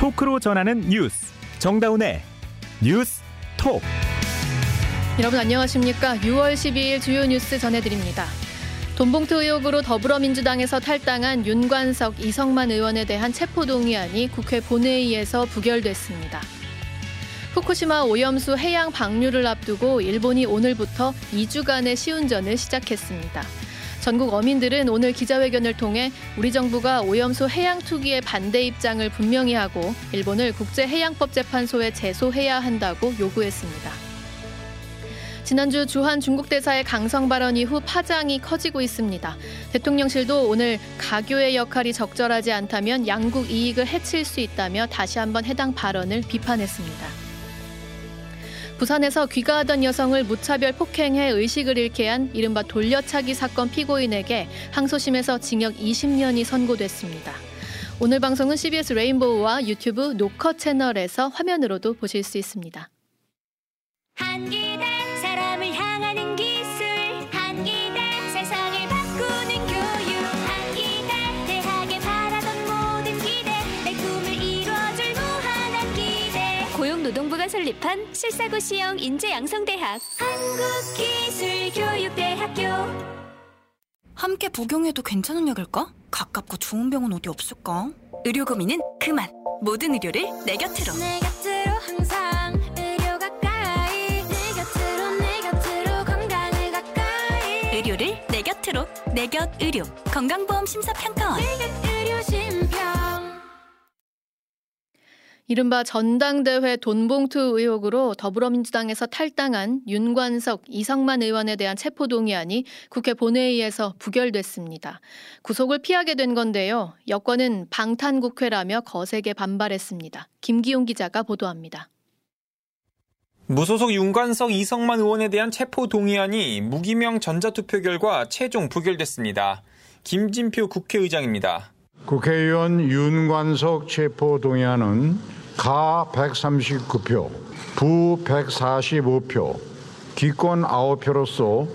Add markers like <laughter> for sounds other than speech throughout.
토크로 전하는 뉴스 정다운의 뉴스 톡 여러분 안녕하십니까? 6월 12일 주요 뉴스 전해드립니다. 돈봉투 의혹으로 더불어민주당에서 탈당한 윤관석, 이성만 의원에 대한 체포동의안이 국회 본회의에서 부결됐습니다. 후쿠시마 오염수 해양 방류를 앞두고 일본이 오늘부터 2주간의 시운전을 시작했습니다. 전국 어민들은 오늘 기자회견을 통해 우리 정부가 오염수 해양 투기에 반대 입장을 분명히 하고 일본을 국제해양법 재판소에 제소해야 한다고 요구했습니다. 지난주 주한 중국 대사의 강성 발언 이후 파장이 커지고 있습니다. 대통령실도 오늘 가교의 역할이 적절하지 않다면 양국 이익을 해칠 수 있다며 다시 한번 해당 발언을 비판했습니다. 부산에서 귀가하던 여성을 무차별 폭행해 의식을 잃게 한 이른바 돌려차기 사건 피고인에게 항소심에서 징역 20년이 선고됐습니다. 오늘 방송은 CBS 레인보우와 유튜브 노커 채널에서 화면으로도 보실 수 있습니다. 고용노 설립한 실사고 시형 인재양성대학. 한국기술교육대학교. 함께 복용해도 괜찮은 약일까? 가깝고 좋은 병원 어디 없을까? 의료 고민은 그만. 모든 의료를 내 곁으로. 내 곁으로 항상 의료 가까이. 내 곁으로 내 곁으로 건강을 가까이. 의료를 내 곁으로. 내 곁 의료. 건강보험 심사평가원. 내곁 의료 심평 이른바 전당대회 돈봉투 의혹으로 더불어민주당에서 탈당한 윤관석, 이성만 의원에 대한 체포동의안이 국회 본회의에서 부결됐습니다. 구속을 피하게 된 건데요. 여권은 방탄국회라며 거세게 반발했습니다. 김기용 기자가 보도합니다. 무소속 윤관석, 이성만 의원에 대한 체포동의안이 무기명 전자투표 결과 최종 부결됐습니다. 김진표 국회의장입니다. 국회의원 윤관석 체포동의안은 가 139표, 부 145표, 기권 9표로서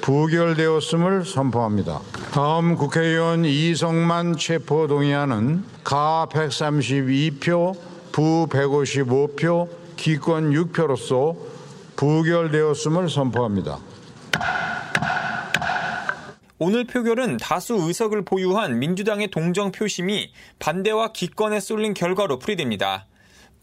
부결되었음을 선포합니다. 다음 국회의원 이성만 체포 동의안은 가 132표, 부 155표, 기권 6표로서 부결되었음을 선포합니다. 오늘 표결은 다수 의석을 보유한 민주당의 동정 표심이 반대와 기권에 쏠린 결과로 풀이됩니다.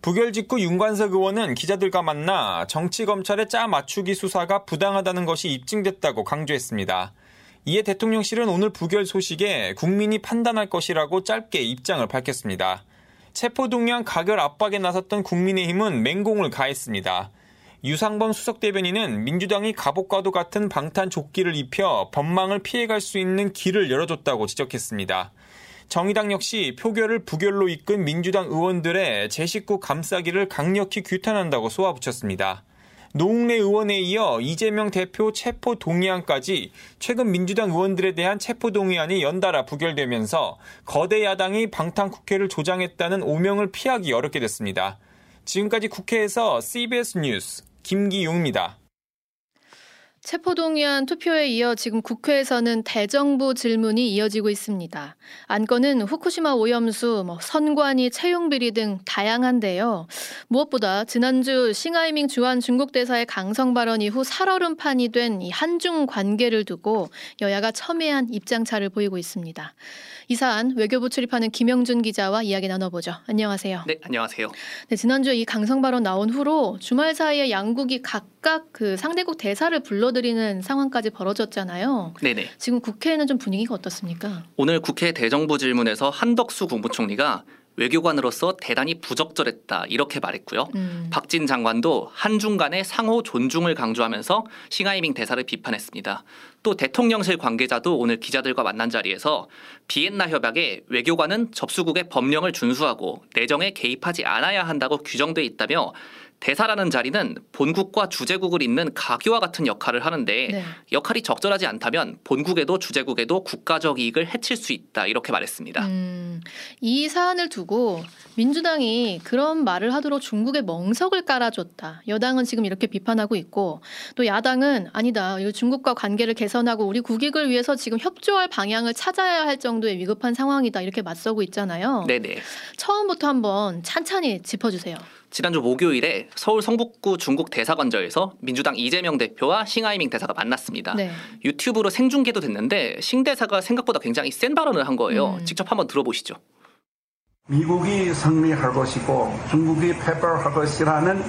부결 직후 윤관석 의원은 기자들과 만나 정치 검찰의 짜 맞추기 수사가 부당하다는 것이 입증됐다고 강조했습니다. 이에 대통령실은 오늘 부결 소식에 국민이 판단할 것이라고 짧게 입장을 밝혔습니다. 체포동의안 가결 압박에 나섰던 국민의힘은 맹공을 가했습니다. 유상범 수석 대변인은 민주당이 갑옷과도 같은 방탄 조끼를 입혀 법망을 피해갈 수 있는 길을 열어줬다고 지적했습니다. 정의당 역시 표결을 부결로 이끈 민주당 의원들의 제 식구 감싸기를 강력히 규탄한다고 쏘아붙였습니다. 노웅래 의원에 이어 이재명 대표 체포 동의안까지 최근 민주당 의원들에 대한 체포 동의안이 연달아 부결되면서 거대 야당이 방탄 국회를 조장했다는 오명을 피하기 어렵게 됐습니다. 지금까지 국회에서 CBS 뉴스 김기용입니다. 체포동의안 투표에 이어 지금 국회에서는 대정부 질문이 이어지고 있습니다. 안건은 후쿠시마 오염수, 뭐 선관위 채용 비리 등 다양한데요. 무엇보다 지난주 싱하이밍 주한 중국 대사의 강성 발언 이후 살얼음판이 된 이 한중 관계를 두고 여야가 첨예한 입장차를 보이고 있습니다. 이 사안 외교부 출입하는 김영준 기자와 이야기 나눠보죠. 안녕하세요. 네, 안녕하세요. 네, 지난주에 이 강성 발언 나온 후로 주말 사이에 양국이 각각 그 상대국 대사를 불러들이는 상황까지 벌어졌잖아요. 네네. 지금 국회에는 좀 분위기가 어떻습니까? 오늘 국회 대정부 질문에서 한덕수 국무총리가 외교관으로서 대단히 부적절했다 이렇게 말했고요. 음. 박진 장관도 한중 간의 상호 존중을 강조하면서 싱하이밍 대사를 비판했습니다. 또 대통령실 관계자도 오늘 기자들과 만난 자리에서 비엔나 협약에 외교관은 접수국의 법령을 준수하고 내정에 개입하지 않아야 한다고 규정돼 있다며 대사라는 자리는 본국과 주재국을 잇는 가교와 같은 역할을 하는데 네. 역할이 적절하지 않다면 본국에도 주재국에도 국가적 이익을 해칠 수 있다 이렇게 말했습니다. 음, 이 사안을 두고 민주당이 그런 말을 하도록 중국에 멍석을 깔아줬다. 여당은 지금 이렇게 비판하고 있고 또 야당은 아니다. 이 중국과 관계를 개선하고 우리 국익을 위해서 지금 협조할 방향을 찾아야 할 정도의 위급한 상황이다. 이렇게 맞서고 있잖아요. 네네. 처음부터 한번 찬찬히 짚어주세요. 지난주 목요일에 서울 성북구 중국 대사관저에서 민주당 이재명 대표와 싱하이밍 대사가 만났습니다. 네. 유튜브로 생중계도 됐는데 싱 대사가 생각보다 굉장히 센 발언을 한 거예요. 음. 직접 한번 들어보시죠. 미국이 승리할 것이고 중국이 패배할 것이라는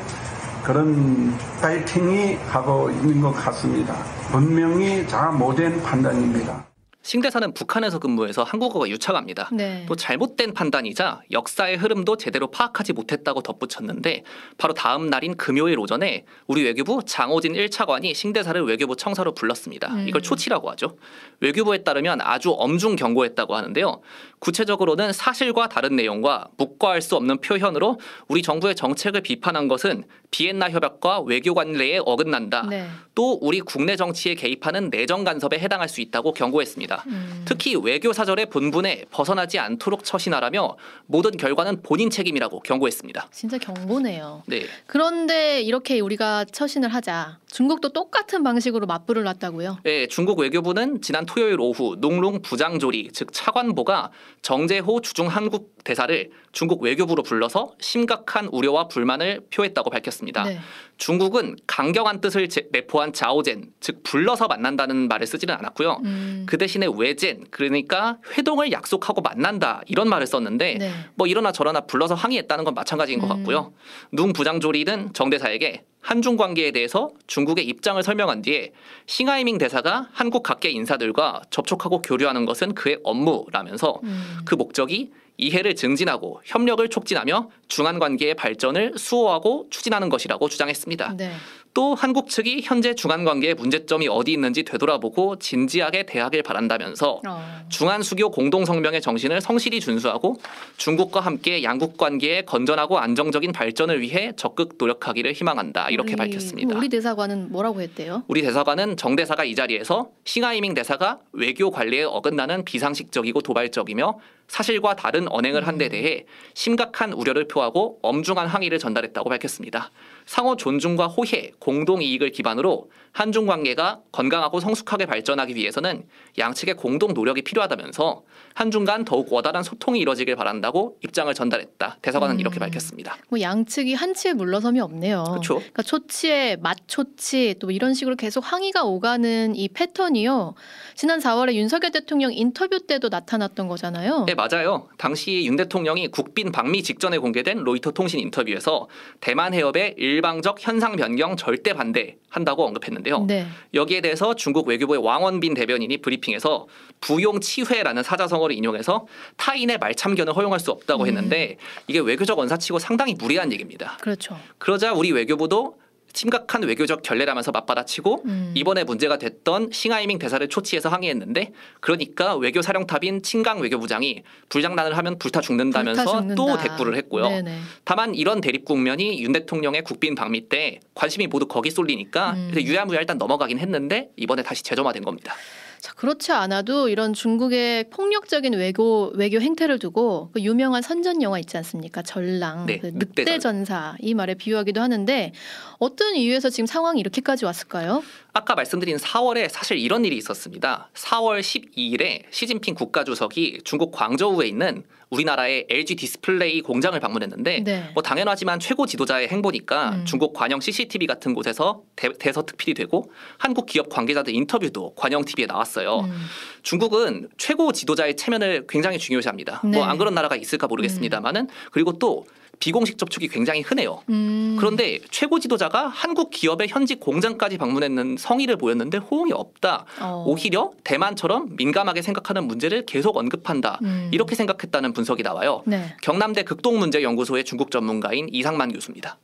그런 파이팅이 하고 있는 것 같습니다. 분명히 잘 못된 판단입니다. 싱 대사는 북한에서 근무해서 한국어가 유창합니다. 네. 또 잘못된 판단이자 역사의 흐름도 제대로 파악하지 못했다고 덧붙였는데 바로 다음 날인 금요일 오전에 우리 외교부 장호진 1차관이 싱대사를 외교부 청사로 불렀습니다. 음. 이걸 초치라고 하죠. 외교부에 따르면 아주 엄중 경고했다고 하는데요. 구체적으로는 사실과 다른 내용과 묵과할 수 없는 표현으로 우리 정부의 정책을 비판한 것은 비엔나 협약과 외교 관례에 어긋난다. 네. 또 우리 국내 정치에 개입하는 내정 간섭에 해당할 수 있다고 경고했습니다. 음. 특히 외교 사절의 본분에 벗어나지 않도록 처신하라며 모든 결과는 본인 책임이라고 경고했습니다. 진짜 경고네요. 네. 그런데 이렇게 우리가 처신을 하자 중국도 똑같은 방식으로 맞불을 놨다고요. 네, 중국 외교부는 지난 토요일 오후 농룽 부장조리 즉 차관보가 정재호 주중 한국 대사를 중국 외교부로 불러서 심각한 우려와 불만을 표했다고 밝혔습니다. 네. 중국은 강경한 뜻을 제- 내포한 자오젠 즉 불러서 만난다는 말을 쓰지는 않았고요. 음. 그 대신에 외젠 그러니까 회동을 약속하고 만난다 이런 말을 썼는데 네. 뭐 이러나 저러나 불러서 항의했다는 건 마찬가지인 것 음. 같고요. 눈 부장조리는 정 대사에게 한중 관계에 대해서 중국의 입장을 설명한 뒤에 싱하이밍 대사가 한국 각계 인사들과 접촉하고 교류하는 것은 그의 업무라면서 음. 그 목적이 이해를 증진하고 협력을 촉진하며 중한 관계의 발전을 수호하고 추진하는 것이라고 주장했습니다. 네. 또 한국 측이 현재 중한 관계의 문제점이 어디 있는지 되돌아보고 진지하게 대하길 바란다면서 어. 중한 수교 공동 성명의 정신을 성실히 준수하고 중국과 함께 양국 관계의 건전하고 안정적인 발전을 위해 적극 노력하기를 희망한다 이렇게 우리- 밝혔습니다. 우리 대사관은 뭐라고 했대요? 우리 대사관은 정 대사가 이 자리에서 싱하이밍 대사가 외교 관리에 어긋나는 비상식적이고 도발적이며 사실과 다른 언행을 한 데 대해 심각한 우려를 표하고 엄중한 항의를 전달했다고 밝혔습니다. 상호 존중과 호혜, 공동 이익을 기반으로 한중 관계가 건강하고 성숙하게 발전하기 위해서는 양측의 공동 노력이 필요하다면서 한중 간 더욱 원활한 소통이 이뤄지길 바란다고 입장을 전달했다. 대사관은 음. 이렇게 밝혔습니다. 뭐 양측이 한치의 물러섬이 없네요. 그렇죠. 그러니까 초치에 맞초치 또 이런 식으로 계속 항의가 오가는 이 패턴이요. 지난 4월에 윤석열 대통령 인터뷰 때도 나타났던 거잖아요. 네, 맞아요. 당시 윤 대통령이 국빈 방미 직전에 공개된 로이터 통신 인터뷰에서 대만 해협의 일방적 현상 변경 절대 반대한다고 언급했는데요. 네. 여기에 대해서 중국 외교부의 왕원빈 대변인이 브리핑에서 부용 치회라는 사자성 어를 인용해서 타인의 말 참견을 허용할 수 없다고 음. 했는데 이게 외교적 언사치고 상당히 무리한 얘기입니다. 그렇죠. 그러자 우리 외교부도 심각한 외교적 결례라면서 맞받아치고 음. 이번에 문제가 됐던 싱하이밍 대사를 초치해서 항의했는데 그러니까 외교 사령탑인 친강 외교부장이 불장난을 하면 불타 죽는다면서 불타 죽는다. 또 대꾸를 했고요. 네네. 다만 이런 대립 국면이 윤 대통령의 국빈 방미 때 관심이 모두 거기 쏠리니까 음. 유야무야 일단 넘어가긴 했는데 이번에 다시 재점화된 겁니다. 자, 그렇지 않아도 이런 중국의 폭력적인 외교 외교 행태를 두고 그 유명한 선전 영화 있지 않습니까? 전랑, 네, 그 늑대 늑대 전사 이 말에 비유하기도 하는데 어떤 이유에서 지금 상황이 이렇게까지 왔을까요? 아까 말씀드린 4월에 사실 이런 일이 있었습니다. 4월 12일에 시진핑 국가주석이 중국 광저우에 있는 우리나라의 LG 디스플레이 공장을 방문했는데 네. 뭐 당연하지만 최고 지도자의 행보니까 음. 중국 관영 CCTV 같은 곳에서 대서특필이 되고 한국 기업 관계자들 인터뷰도 관영 TV에 나왔어요. 음. 중국은 최고 지도자의 체면을 굉장히 중요시합니다. 네. 뭐안 그런 나라가 있을까 모르겠습니다만은 그리고 또 비공식 접촉이 굉장히 흔해요. 음. 그런데 최고 지도자가 한국 기업의 현직 공장까지 방문했는 성의를 보였는데 호응이 없다. 어. 오히려 대만처럼 민감하게 생각하는 문제를 계속 언급한다. 음. 이렇게 생각했다는 분석이 나와요. 네. 경남대 극동문제연구소의 중국 전문가인 이상만 교수입니다.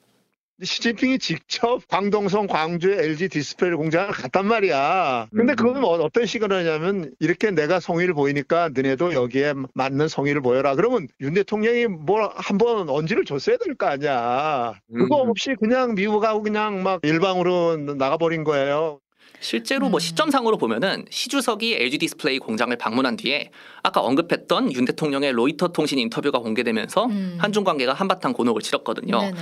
시진핑이 직접 광동성 광주에 LG 디스플레이 공장을 갔단 말이야. 근데 음. 그거는 어- 어떤 식으로 하냐면 이렇게 내가 성의를 보이니까 너네도 여기에 맞는 성의를 보여라. 그러면 윤 대통령이 뭘 한번 언지를 줬어야 될 거 아니야. 그거 음. 없이 그냥 미국하고 그냥 막 일방으로 나가버린 거예요. 실제로 뭐 시점상으로 보면은 시 주석이 LG 디스플레이 공장을 방문한 뒤에 아까 언급했던 윤 대통령의 로이터 통신 인터뷰가 공개되면서 음. 한중 관계가 한바탕 곤혹을 치렀거든요.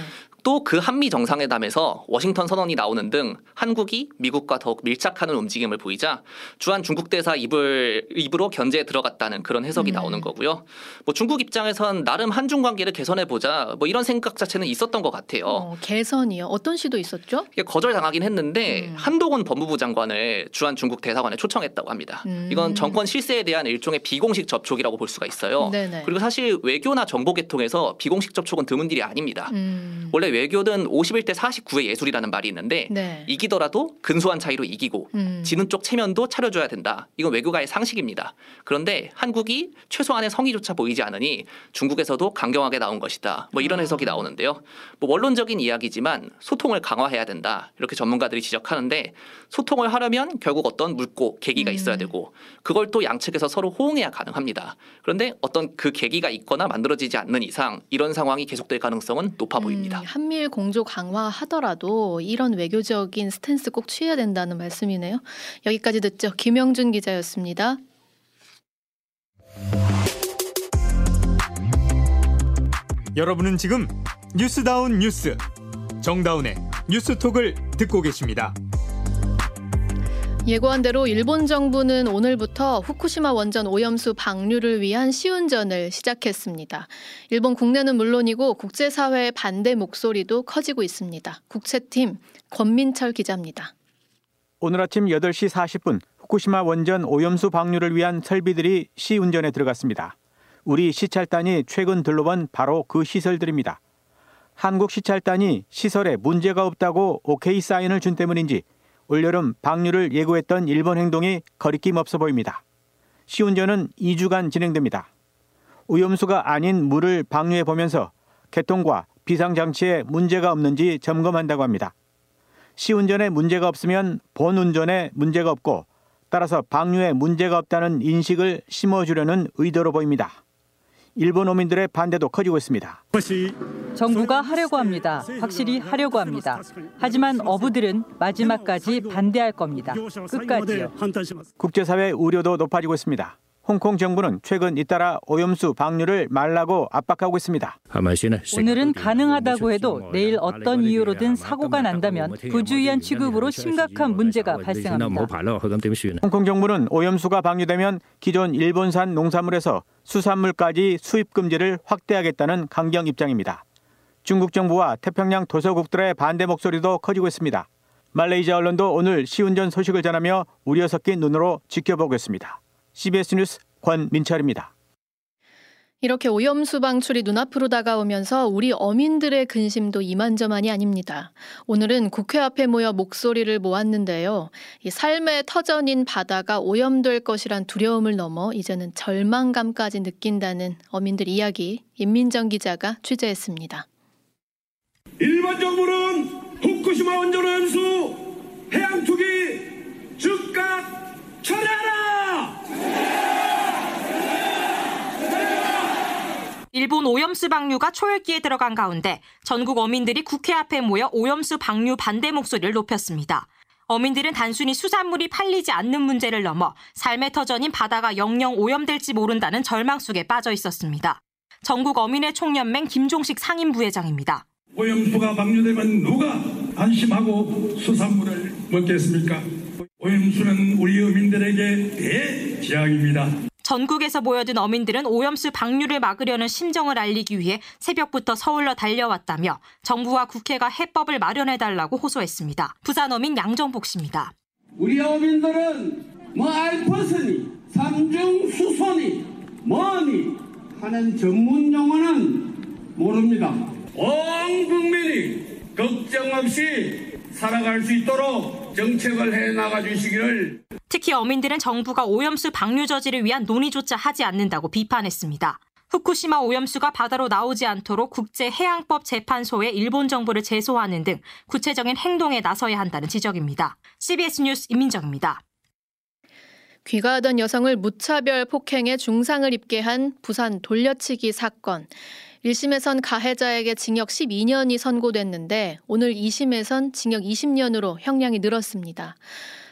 또 그 한미 정상회담에서 워싱턴 선언이 나오는 등 한국이 미국과 더욱 밀착하는 움직임을 보이자 주한 중국 대사 입을 입으로 견제에 들어갔다는 그런 해석이 음. 나오는 거고요. 뭐 중국 입장에선 나름 한중 관계를 개선해 보자 뭐 이런 생각 자체는 있었던 것 같아요. 어, 개선이요. 어떤 시도 있었죠? 거절당하긴 했는데 음. 한동훈 법무부 장관을 주한 중국 대사관에 초청했다고 합니다. 음. 이건 정권 실세에 대한 일종의 비공식 접촉이라고 볼 수가 있어요. 네네. 그리고 사실 외교나 정보 계통에서 비공식 접촉은 드문 일이 아닙니다. 음. 원래 외교는 51대 49의 예술이라는 말이 있는데 네. 이기더라도 근소한 차이로 이기고 음. 지는 쪽 체면도 차려줘야 된다. 이건 외교가의 상식입니다. 그런데 한국이 최소한의 성의조차 보이지 않으니 중국에서도 강경하게 나온 것이다. 뭐 이런 아. 해석이 나오는데요. 뭐 원론적인 이야기지만 소통을 강화해야 된다. 이렇게 전문가들이 지적하는데 소 통을 하려면 결국 어떤 물고 계기가 음. 있어야 되고 그걸 또 양측에서 서로 호응해야 가능합니다. 그런데 어떤 그 계기가 있거나 만들어지지 않는 이상 이런 상황이 계속될 가능성은 높아 보입니다. 음, 한미일 공조 강화하더라도 이런 외교적인 스탠스 꼭 취해야 된다는 말씀이네요. 여기까지 듣죠. 김영준 기자였습니다. 여러분은 지금 뉴스다운 뉴스 정다운의 뉴스톡을 듣고 계십니다. 예고한 대로 일본 정부는 오늘부터 후쿠시마 원전 오염수 방류를 위한 시운전을 시작했습니다. 일본 국내는 물론이고 국제사회의 반대 목소리도 커지고 있습니다. 국채팀 권민철 기자입니다. 오늘 아침 8시 40분 후쿠시마 원전 오염수 방류를 위한 설비들이 시운전에 들어갔습니다. 우리 시찰단이 최근 들러본 바로 그 시설들입니다. 한국 시찰단이 시설에 문제가 없다고 오케이 사인을 준 때문인지 올여름 방류를 예고했던 일본 행동이 거리낌 없어 보입니다. 시운전은 2주간 진행됩니다. 오염수가 아닌 물을 방류해 보면서 개통과 비상장치에 문제가 없는지 점검한다고 합니다. 시운전에 문제가 없으면 본운전에 문제가 없고 따라서 방류에 문제가 없다는 인식을 심어주려는 의도로 보입니다. 일본 어민들의 반대도 커지고 있습니다. 정부가 하려고 합니다. 확실히 하려고 합니다. 하지만 어부들은 마지막까지 반대할 겁니다. 끝까지요. 국제사회 우려도 높아지고 있습니다. 홍콩 정부는 최근 잇따라 오염수 방류를 말라고 압박하고 있습니다. 오늘은 가능하다고 해도 내일 어떤 이유로든 사고가 난다면 부주의한 취급으로 심각한 문제가 발생합니다. 홍콩 정부는 오염수가 방류되면 기존 일본산 농산물에서 수산물까지 수입 금지를 확대하겠다는 강경 입장입니다. 중국 정부와 태평양 도서국들의 반대 목소리도 커지고 있습니다. 말레이시아 언론도 오늘 시운전 소식을 전하며 우려 섞인 눈으로 지켜보고 있습니다. CBS 뉴스 권민철입니다. 이렇게 오염수 방출이 눈앞으로 다가오면서 우리 어민들의 근심도 이만저만이 아닙니다. 오늘은 국회 앞에 모여 목소리를 모았는데요. 이 삶의 터전인 바다가 오염될 것이란 두려움을 넘어 이제는 절망감까지 느낀다는 어민들 이야기 임민정 기자가 취재했습니다. 일본 정부는 후쿠시마 원전 오염수 해양 투기 즉각 처리하라! 일본 오염수 방류가 초읽기에 들어간 가운데 전국 어민들이 국회 앞에 모여 오염수 방류 반대 목소리를 높였습니다. 어민들은 단순히 수산물이 팔리지 않는 문제를 넘어 삶의 터전인 바다가 영영 오염될지 모른다는 절망 속에 빠져 있었습니다. 전국 어민의 총연맹 김종식 상임부회장입니다. 오염수가 방류되면 누가 안심하고 수산물을 먹겠습니까? 오염수는 우리 어민들에게 대재앙입니다. 전국에서 모여든 어민들은 오염수 방류를 막으려는 심정을 알리기 위해 새벽부터 서울로 달려왔다며 정부와 국회가 해법을 마련해달라고 호소했습니다. 부산 어민 양정복 씨입니다. 우리 어민들은 뭐 알퍼스니 삼중수소니 뭐니 하는 전문 용어는 모릅니다. 온 국민이 걱정 없이 살아갈 수 있도록 정책을 해 나가 주시기를 특히 어민들은 정부가 오염수 방류 저지를 위한 논의조차 하지 않는다고 비판했습니다. 후쿠시마 오염수가 바다로 나오지 않도록 국제해양법 재판소에 일본 정부를 제소하는 등 구체적인 행동에 나서야 한다는 지적입니다. CBS 뉴스 임민정입니다. 귀가하던 여성을 무차별 폭행해 중상을 입게 한 부산 돌려치기 사건. 1심에선 가해자에게 징역 12년이 선고됐는데 오늘 2심에선 징역 20년으로 형량이 늘었습니다.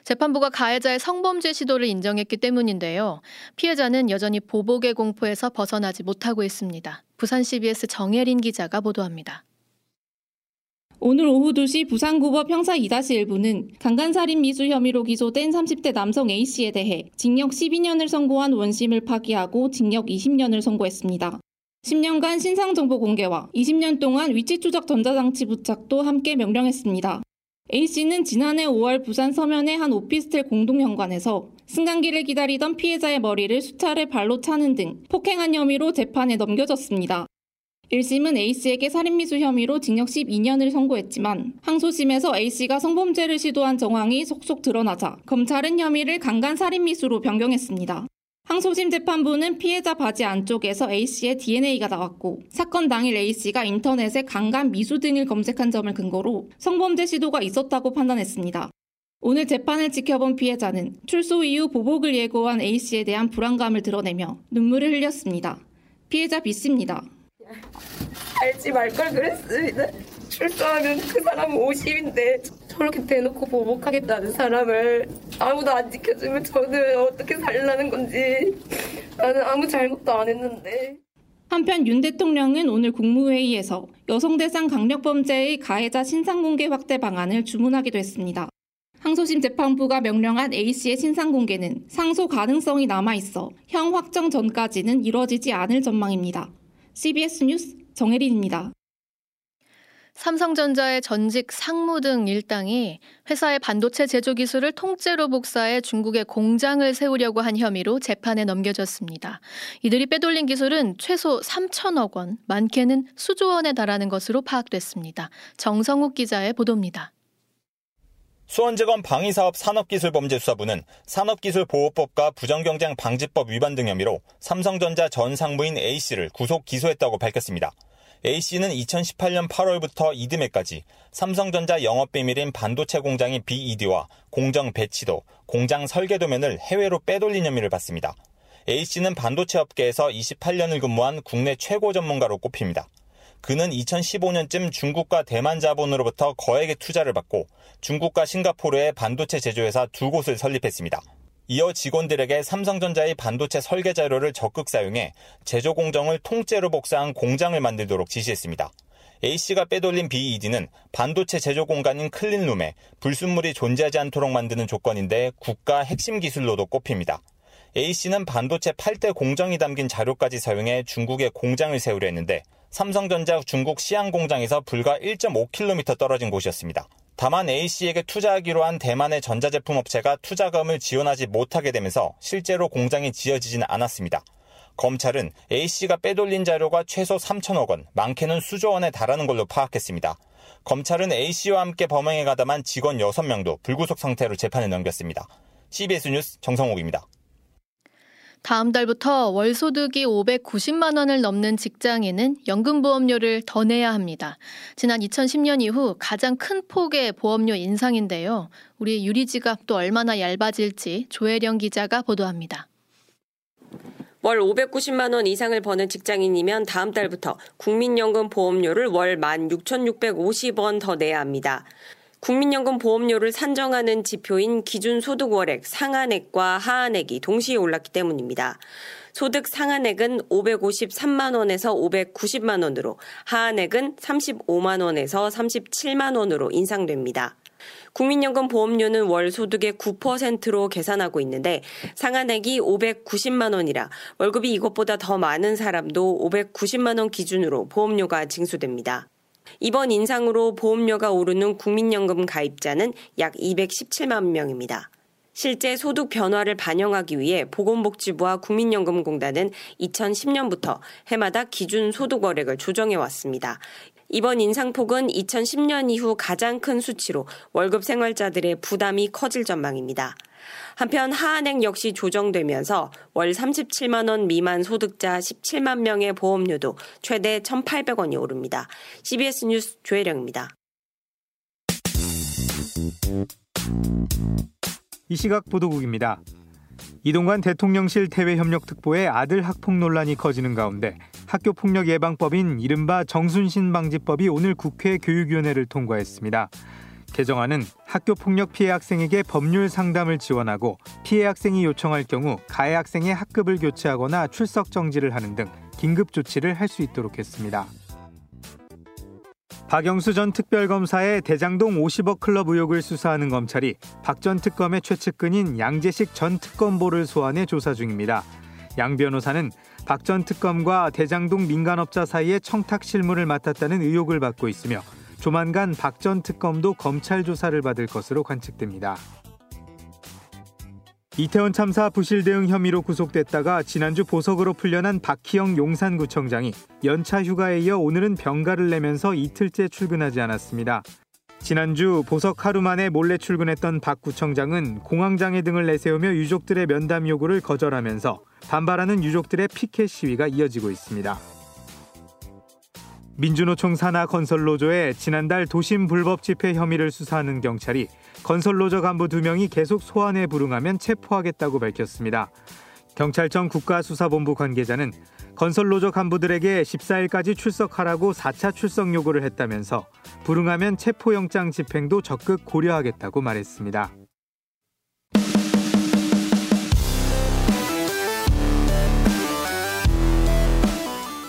재판부가 가해자의 성범죄 시도를 인정했기 때문인데요. 피해자는 여전히 보복의 공포에서 벗어나지 못하고 있습니다. 부산 CBS 정혜린 기자가 보도합니다. 오늘 오후 2시 부산구법 형사 2-1부는 강간살인 미수 혐의로 기소된 30대 남성 A씨에 대해 징역 12년을 선고한 원심을 파기하고 징역 20년을 선고했습니다. 10년간 신상 정보 공개와 20년 동안 위치 추적 전자장치 부착도 함께 명령했습니다. A씨는 지난해 5월 부산 서면의 한 오피스텔 공동현관에서 승강기를 기다리던 피해자의 머리를 수차례 발로 차는 등 폭행한 혐의로 재판에 넘겨졌습니다. 1심은 A씨에게 살인미수 혐의로 징역 12년을 선고했지만 항소심에서 A씨가 성범죄를 시도한 정황이 속속 드러나자 검찰은 혐의를 강간 살인미수로 변경했습니다. 항소심 재판부는 피해자 바지 안쪽에서 A씨의 DNA가 나왔고 사건 당일 A씨가 인터넷에 강간 미수 등을 검색한 점을 근거로 성범죄 시도가 있었다고 판단했습니다. 오늘 재판을 지켜본 피해자는 출소 이후 보복을 예고한 A씨에 대한 불안감을 드러내며 눈물을 흘렸습니다. 피해자 B씨입니다. 알지 말 걸 그랬습니다. 출소하면 그 사람은 50인데 저렇게 대놓고 보복하겠다는 사람을 아무도 안 지켜주면 저는 어떻게 살라는 건지 나는 아무 잘못도 안 했는데 한편 윤 대통령은 오늘 국무회의에서 여성 대상 강력범죄의 가해자 신상공개 확대 방안을 주문하기도 했습니다. 항소심 재판부가 명령한 A씨의 신상공개는 상소 가능성이 남아있어 형 확정 전까지는 이뤄지지 않을 전망입니다. CBS 뉴스 정혜린입니다. 삼성전자의 전직 상무 등 일당이 회사의 반도체 제조 기술을 통째로 복사해 중국에 공장을 세우려고 한 혐의로 재판에 넘겨졌습니다. 이들이 빼돌린 기술은 최소 3천억 원, 많게는 수조 원에 달하는 것으로 파악됐습니다. 정성욱 기자의 보도입니다. 수원지검 방위사업 산업기술범죄수사부는 산업기술보호법과 부정경쟁 방지법 위반 등 혐의로 삼성전자 전 상무인 A씨를 구속 기소했다고 밝혔습니다. A씨는 2018년 8월부터 이듬해까지 삼성전자 영업비밀인 반도체 공장인 BED와 공정 배치도, 공장 설계 도면을 해외로 빼돌린 혐의를 받습니다. A씨는 반도체 업계에서 28년을 근무한 국내 최고 전문가로 꼽힙니다. 그는 2015년쯤 중국과 대만 자본으로부터 거액의 투자를 받고 중국과 싱가포르의 반도체 제조회사 두 곳을 설립했습니다. 이어 직원들에게 삼성전자의 반도체 설계 자료를 적극 사용해 제조 공정을 통째로 복사한 공장을 만들도록 지시했습니다. A씨가 빼돌린 BED는 반도체 제조 공간인 클린룸에 불순물이 존재하지 않도록 만드는 조건인데 국가 핵심 기술로도 꼽힙니다. A씨는 반도체 8대 공정이 담긴 자료까지 사용해 중국에 공장을 세우려 했는데 삼성전자 중국 시안 공장에서 불과 1.5km 떨어진 곳이었습니다. 다만 A씨에게 투자하기로 한 대만의 전자제품 업체가 투자금을 지원하지 못하게 되면서 실제로 공장이 지어지지는 않았습니다. 검찰은 A씨가 빼돌린 자료가 최소 3천억 원, 많게는 수조 원에 달하는 걸로 파악했습니다. 검찰은 A씨와 함께 범행에 가담한 직원 6명도 불구속 상태로 재판에 넘겼습니다. CBS 뉴스 정성욱입니다. 다음 달부터 월 소득이 590만 원을 넘는 직장인은 연금보험료를 더 내야 합니다. 지난 2010년 이후 가장 큰 폭의 보험료 인상인데요. 우리 유리지갑도 얼마나 얇아질지 조혜령 기자가 보도합니다. 월 590만 원 이상을 버는 직장인이면 다음 달부터 국민연금 보험료를 월 16,650원 더 내야 합니다. 국민연금 보험료를 산정하는 지표인 기준 소득월액 상한액과 하한액이 동시에 올랐기 때문입니다. 소득 상한액은 553만 원에서 590만 원으로 하한액은 35만 원에서 37만 원으로 인상됩니다. 국민연금 보험료는 월 소득의 9%로 계산하고 있는데 상한액이 590만 원이라 월급이 이것보다 더 많은 사람도 590만 원 기준으로 보험료가 징수됩니다. 이번 인상으로 보험료가 오르는 국민연금 가입자는 약 217만 명입니다. 실제 소득 변화를 반영하기 위해 보건복지부와 국민연금공단은 2010년부터 해마다 기준 소득 월액을 조정해 왔습니다. 이번 인상폭은 2010년 이후 가장 큰 수치로 월급 생활자들의 부담이 커질 전망입니다. 한편 하한액 역시 조정되면서 월 37만 원 미만 소득자 17만 명의 보험료도 최대 1,800원이 오릅니다. CBS 뉴스 조혜령입니다. 이 시각 보도국입니다. 이동관 대통령실 대외협력특보의 아들 학폭 논란이 커지는 가운데 학교 폭력 예방법인 이른바 정순신 방지법이 오늘 국회 교육위원회를 통과했습니다. 개정안은 학교 폭력 피해 학생에게 법률 상담을 지원하고 피해 학생이 요청할 경우 가해 학생의 학급을 교체하거나 출석 정지를 하는 등 긴급 조치를 할 수 있도록 했습니다. 박영수 전 특별검사의 대장동 50억 클럽 의혹을 수사하는 검찰이 박 전 특검의 최측근인 양재식 전 특검보를 소환해 조사 중입니다. 양 변호사는 박 전 특검과 대장동 민간업자 사이에 청탁 실무를 맡았다는 의혹을 받고 있으며 조만간 박 전 특검도 검찰 조사를 받을 것으로 관측됩니다. 이태원 참사 부실 대응 혐의로 구속됐다가 지난주 보석으로 풀려난 박희영 용산구청장이 연차 휴가에 이어 오늘은 병가를 내면서 이틀째 출근하지 않았습니다. 지난주 보석 하루 만에 몰래 출근했던 박 구청장은 공황장애 등을 내세우며 유족들의 면담 요구를 거절하면서 반발하는 유족들의 피켓 시위가 이어지고 있습니다. 민주노총 산하 건설노조의 지난달 도심 불법 집회 혐의를 수사하는 경찰이 건설노조 간부 두 명이 계속 소환에 불응하면 체포하겠다고 밝혔습니다. 경찰청 국가수사본부 관계자는 건설노조 간부들에게 14일까지 출석하라고 4차 출석 요구를 했다면서 불응하면 체포영장 집행도 적극 고려하겠다고 말했습니다.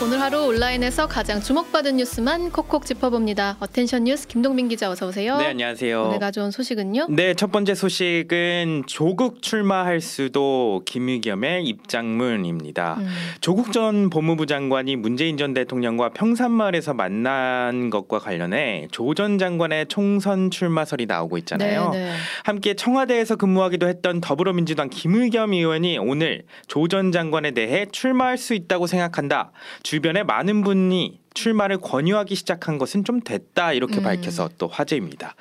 오늘 하루 온라인에서 가장 주목받은 뉴스만 콕콕 짚어봅니다. Attention 뉴스 김동빈 기자 어서 오세요. 네, 안녕하세요. 오늘 가져온 소식은요? 네, 첫 번째 소식은 조국 출마할 수도 김의겸의 입장문입니다. 음. 조국 전 법무부 장관이 문재인 전 대통령과 평산마을에서 만난 것과 관련해 조 전 장관의 총선 출마설이 나오고 있잖아요. 네, 네. 함께 청와대에서 근무하기도 했던 더불어민주당 김의겸 의원이 오늘 조 전 장관에 대해 출마할 수 있다고 생각한다. 주변에 많은 분이 출마를 권유하기 시작한 것은 좀 됐다 이렇게 음. 밝혀서 또 화제입니다.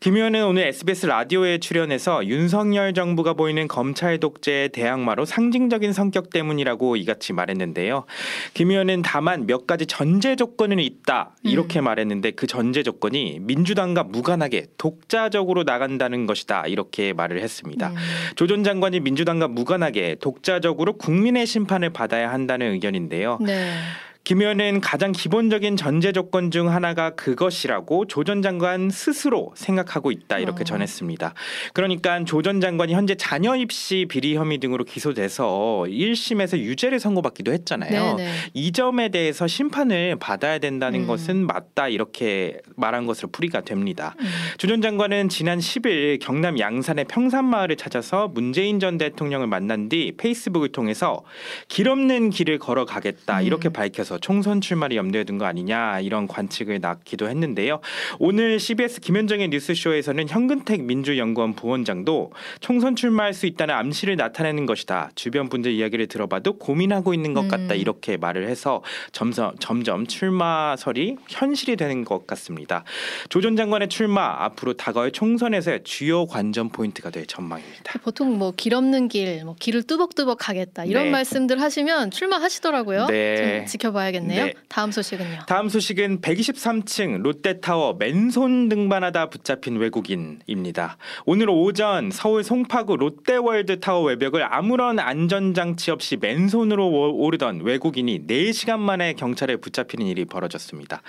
김 의원은 오늘 SBS 라디오에 출연해서 윤석열 정부가 보이는 검찰 독재의 대항마로 상징적인 성격 때문이라고 이같이 말했는데요. 김 의원은 다만 몇 가지 전제 조건은 있다 이렇게 음. 말했는데 그 전제 조건이 민주당과 무관하게 독자적으로 나간다는 것이다 이렇게 말을 했습니다. 음. 조전 장관이 민주당과 무관하게 독자적으로 국민의 심판을 받아야 한다는 의견인데요. 네. 김 의원은 가장 기본적인 전제 조건 중 하나가 그것이라고 조 전 장관 스스로 생각하고 있다 이렇게 어. 전했습니다. 그러니까 조 전 장관이 현재 자녀 입시 비리 혐의 등으로 기소돼서 1심에서 유죄를 선고받기도 했잖아요. 네네. 이 점에 대해서 심판을 받아야 된다는 음. 것은 맞다 이렇게 말한 것으로 풀이가 됩니다. 음. 조전 장관은 지난 10일 경남 양산의 평산마을을 찾아서 문재인 전 대통령을 만난 뒤 페이스북을 통해서 길 없는 길을 걸어가겠다 이렇게 음. 밝혀서 대해서 총선 출마를 염두에 둔 거 아니냐 이런 관측을 낳기도 했는데요. 오늘 CBS 김현정의 뉴스쇼에서는 현근택 민주연구원 부원장도 총선 출마할 수 있다는 암시를 나타내는 것이다. 주변 분들 이야기를 들어봐도 고민하고 있는 것 같다 음. 이렇게 말을 해서 점점 점점 출마설이 현실이 되는 것 같습니다. 조 전 장관의 출마 앞으로 다가올 총선에서의 주요 관전 포인트가 될 전망입니다. 보통 뭐 길 없는 길, 뭐 길을 뚜벅뚜벅 가겠다 이런 네. 말씀들 하시면 출마하시더라고요. 네. 지켜봐. 봐야겠네요. 네. 다음 소식은요. 다음 소식은 123층 롯데타워 맨손 등반하다 붙잡힌 외국인입니다. 오늘 오전 서울 송파구 롯데월드 타워 외벽을 아무런 안전장치 없이 맨손으로 오르던 외국인이 4시간 만에 경찰에 붙잡히는 일이 벌어졌습니다.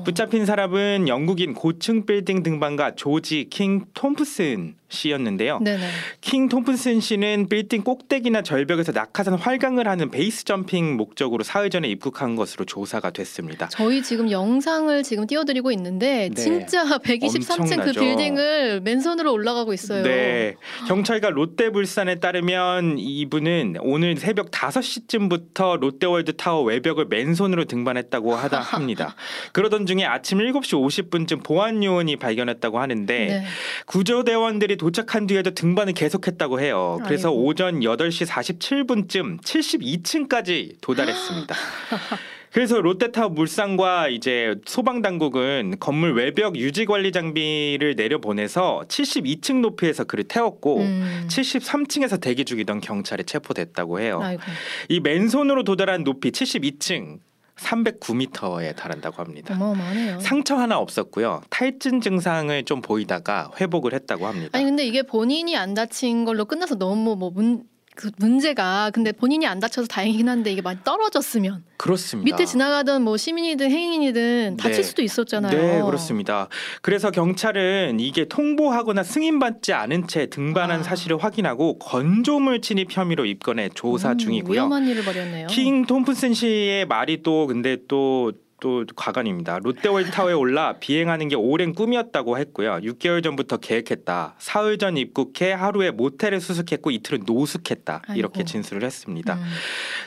오. 붙잡힌 사람은 영국인 고층 빌딩 등반가 조지 킹 톰프슨 씨였는데요. 네네. 킹 톰프슨 씨는 빌딩 꼭대기나 절벽에서 낙하산 활강을 하는 BASE jumping 목적으로 사흘 전에 입국한 것으로 조사가 됐습니다. 저희 지금 영상을 지금 띄워드리고 있는데 네. 진짜 <laughs> 123층 그 빌딩을 맨손으로 올라가고 있어요. 네. 경찰과 롯데물산에 따르면 이분은 오늘 새벽 5시쯤부터 롯데월드 타워 외벽을 맨손으로 등반했다고 하다 <laughs> 합니다. 그러던 중에 아침 7시 50분쯤 보안 요원이 발견했다고 하는데 네. 구조대원들이 도착한 뒤에도 등반을 계속했다고 해요. 그래서 아이고. 오전 8시 47분쯤 72층까지 도달했습니다. <laughs> 그래서 롯데타워 물상과 이제 소방 당국은 건물 외벽 유지 관리 장비를 내려보내서 72층 높이에서 그를 태웠고 음. 73층에서 대기 중이던 경찰에 체포됐다고 해요. 아이고. 이 맨손으로 도달한 높이 72층 309m에 달한다고 합니다. 어마어마하네요. 상처 하나 없었고요. 탈진 증상을 좀 보이다가 회복을 했다고 합니다. 아니 근데 이게 본인이 안 다친 걸로 끝나서 너무 뭐 문, 그 문제가 근데 본인이 안 다쳐서 다행이긴 한데 이게 많이 떨어졌으면 그렇습니다. 밑에 지나가던 뭐 시민이든 행인이든 다칠 네. 수도 있었잖아요. 네, 그렇습니다. 그래서 경찰은 이게 통보하거나 승인받지 않은 채 등반한 사실을 확인하고 건조물 침입 혐의로 입건해 조사 음, 중이고요. 위험한 일을 벌였네요. 킹 톰프슨 씨의 말이 또 근데 또 또 가관입니다. 롯데월타워에 올라 비행하는 게 오랜 꿈이었다고 했고요. 6개월 전부터 계획했다. 사흘 전 입국해 하루는 모텔에 투숙했고 이틀은 노숙했다. 이렇게 아이고. 음. 진술을 했습니다.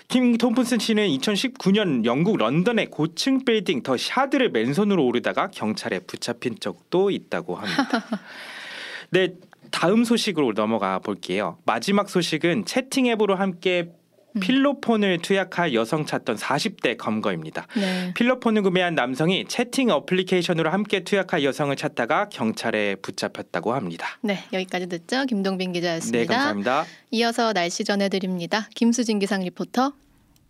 킹 톰프슨 씨는 2019년 영국 런던의 고층 빌딩 더 샤드를 맨손으로 오르다가 경찰에 붙잡힌 적도 있다고 합니다. <laughs> 네, 다음 소식으로 넘어가 볼게요. 마지막 소식은 채팅 앱으로 함께 음. 필로폰을 투약할 여성 찾던 40대 검거입니다. 네. 필로폰을 구매한 남성이 채팅 어플리케이션으로 함께 투약할 여성을 찾다가 경찰에 붙잡혔다고 합니다. 네, 여기까지 듣죠. 김동빈 기자였습니다. 네, 감사합니다. 이어서 날씨 전해드립니다. 김수진 기상 리포터.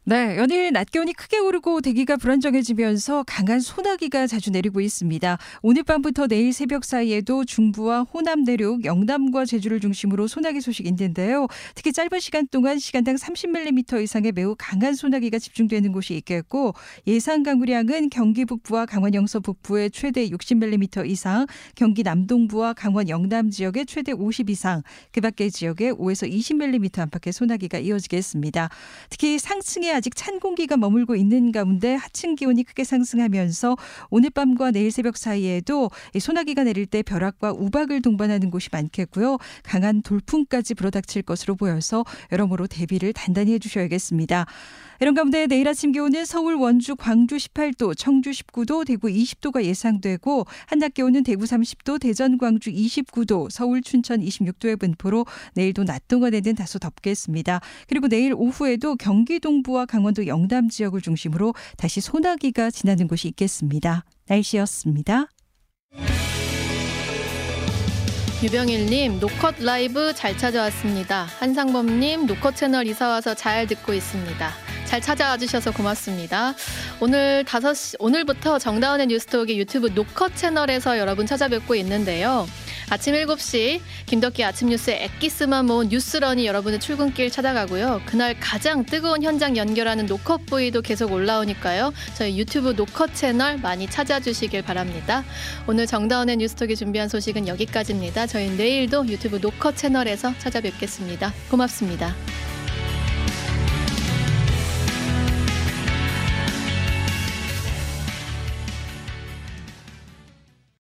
네, 연일 낮 기온이 크게 오르고 대기가 불안정해지면서 강한 소나기가 자주 내리고 있습니다. 오늘 밤부터 내일 새벽 사이에도 중부와 호남 내륙, 영남과 제주를 중심으로 소나기 소식이 있는데요. 특히 짧은 시간 동안 시간당 30mm 이상의 매우 강한 소나기가 집중되는 곳이 있겠고 예상 강우량은 경기 북부와 강원 영서 북부에 최대 60mm 이상, 경기 남동부와 강원 영남 지역에 최대 50 이상, 그 밖의 지역에 5에서 20mm 안팎의 소나기가 이어지겠습니다. 특히 상층에 아직 찬 공기가 머물고 있는 가운데 하층 기온이 크게 상승하면서 오늘 밤과 내일 새벽 사이에도 이 소나기가 내릴 때 벼락과 우박을 동반하는 곳이 많겠고요. 강한 돌풍까지 불어닥칠 것으로 보여서 여러모로 대비를 단단히 해주셔야겠습니다. 이런 가운데 내일 아침 기온은 서울, 원주, 광주 18도, 청주 19도, 대구 20도가 예상되고 한낮 기온은 대구 30도, 대전, 광주 29도, 서울, 춘천 26도의 분포로 내일도 낮 동안에는 다소 덥겠습니다. 그리고 내일 오후에도 경기 동부와 강원도 영남 지역을 중심으로 다시 소나기가 지나는 곳이 있겠습니다. 날씨였습니다. 유병일님 노컷 라이브 잘 찾아왔습니다. 한상범님 노컷 채널 이사 와서 잘 듣고 있습니다. 잘 찾아와 주셔서 고맙습니다. 오늘 5시 오늘부터 정다운의 뉴스톡이 유튜브 노컷 채널에서 여러분 찾아뵙고 있는데요. 아침 7시 김덕기 아침 뉴스의 엑기스만 모은 뉴스런이 여러분의 출근길 찾아가고요. 그날 가장 뜨거운 현장 연결하는 노컷브이도 계속 올라오니까요. 저희 유튜브 노컷 채널 많이 찾아주시길 바랍니다. 오늘 정다운의 뉴스톡이 준비한 소식은 여기까지입니다. 저희 내일도 유튜브 노컷 채널에서 찾아뵙겠습니다. 고맙습니다.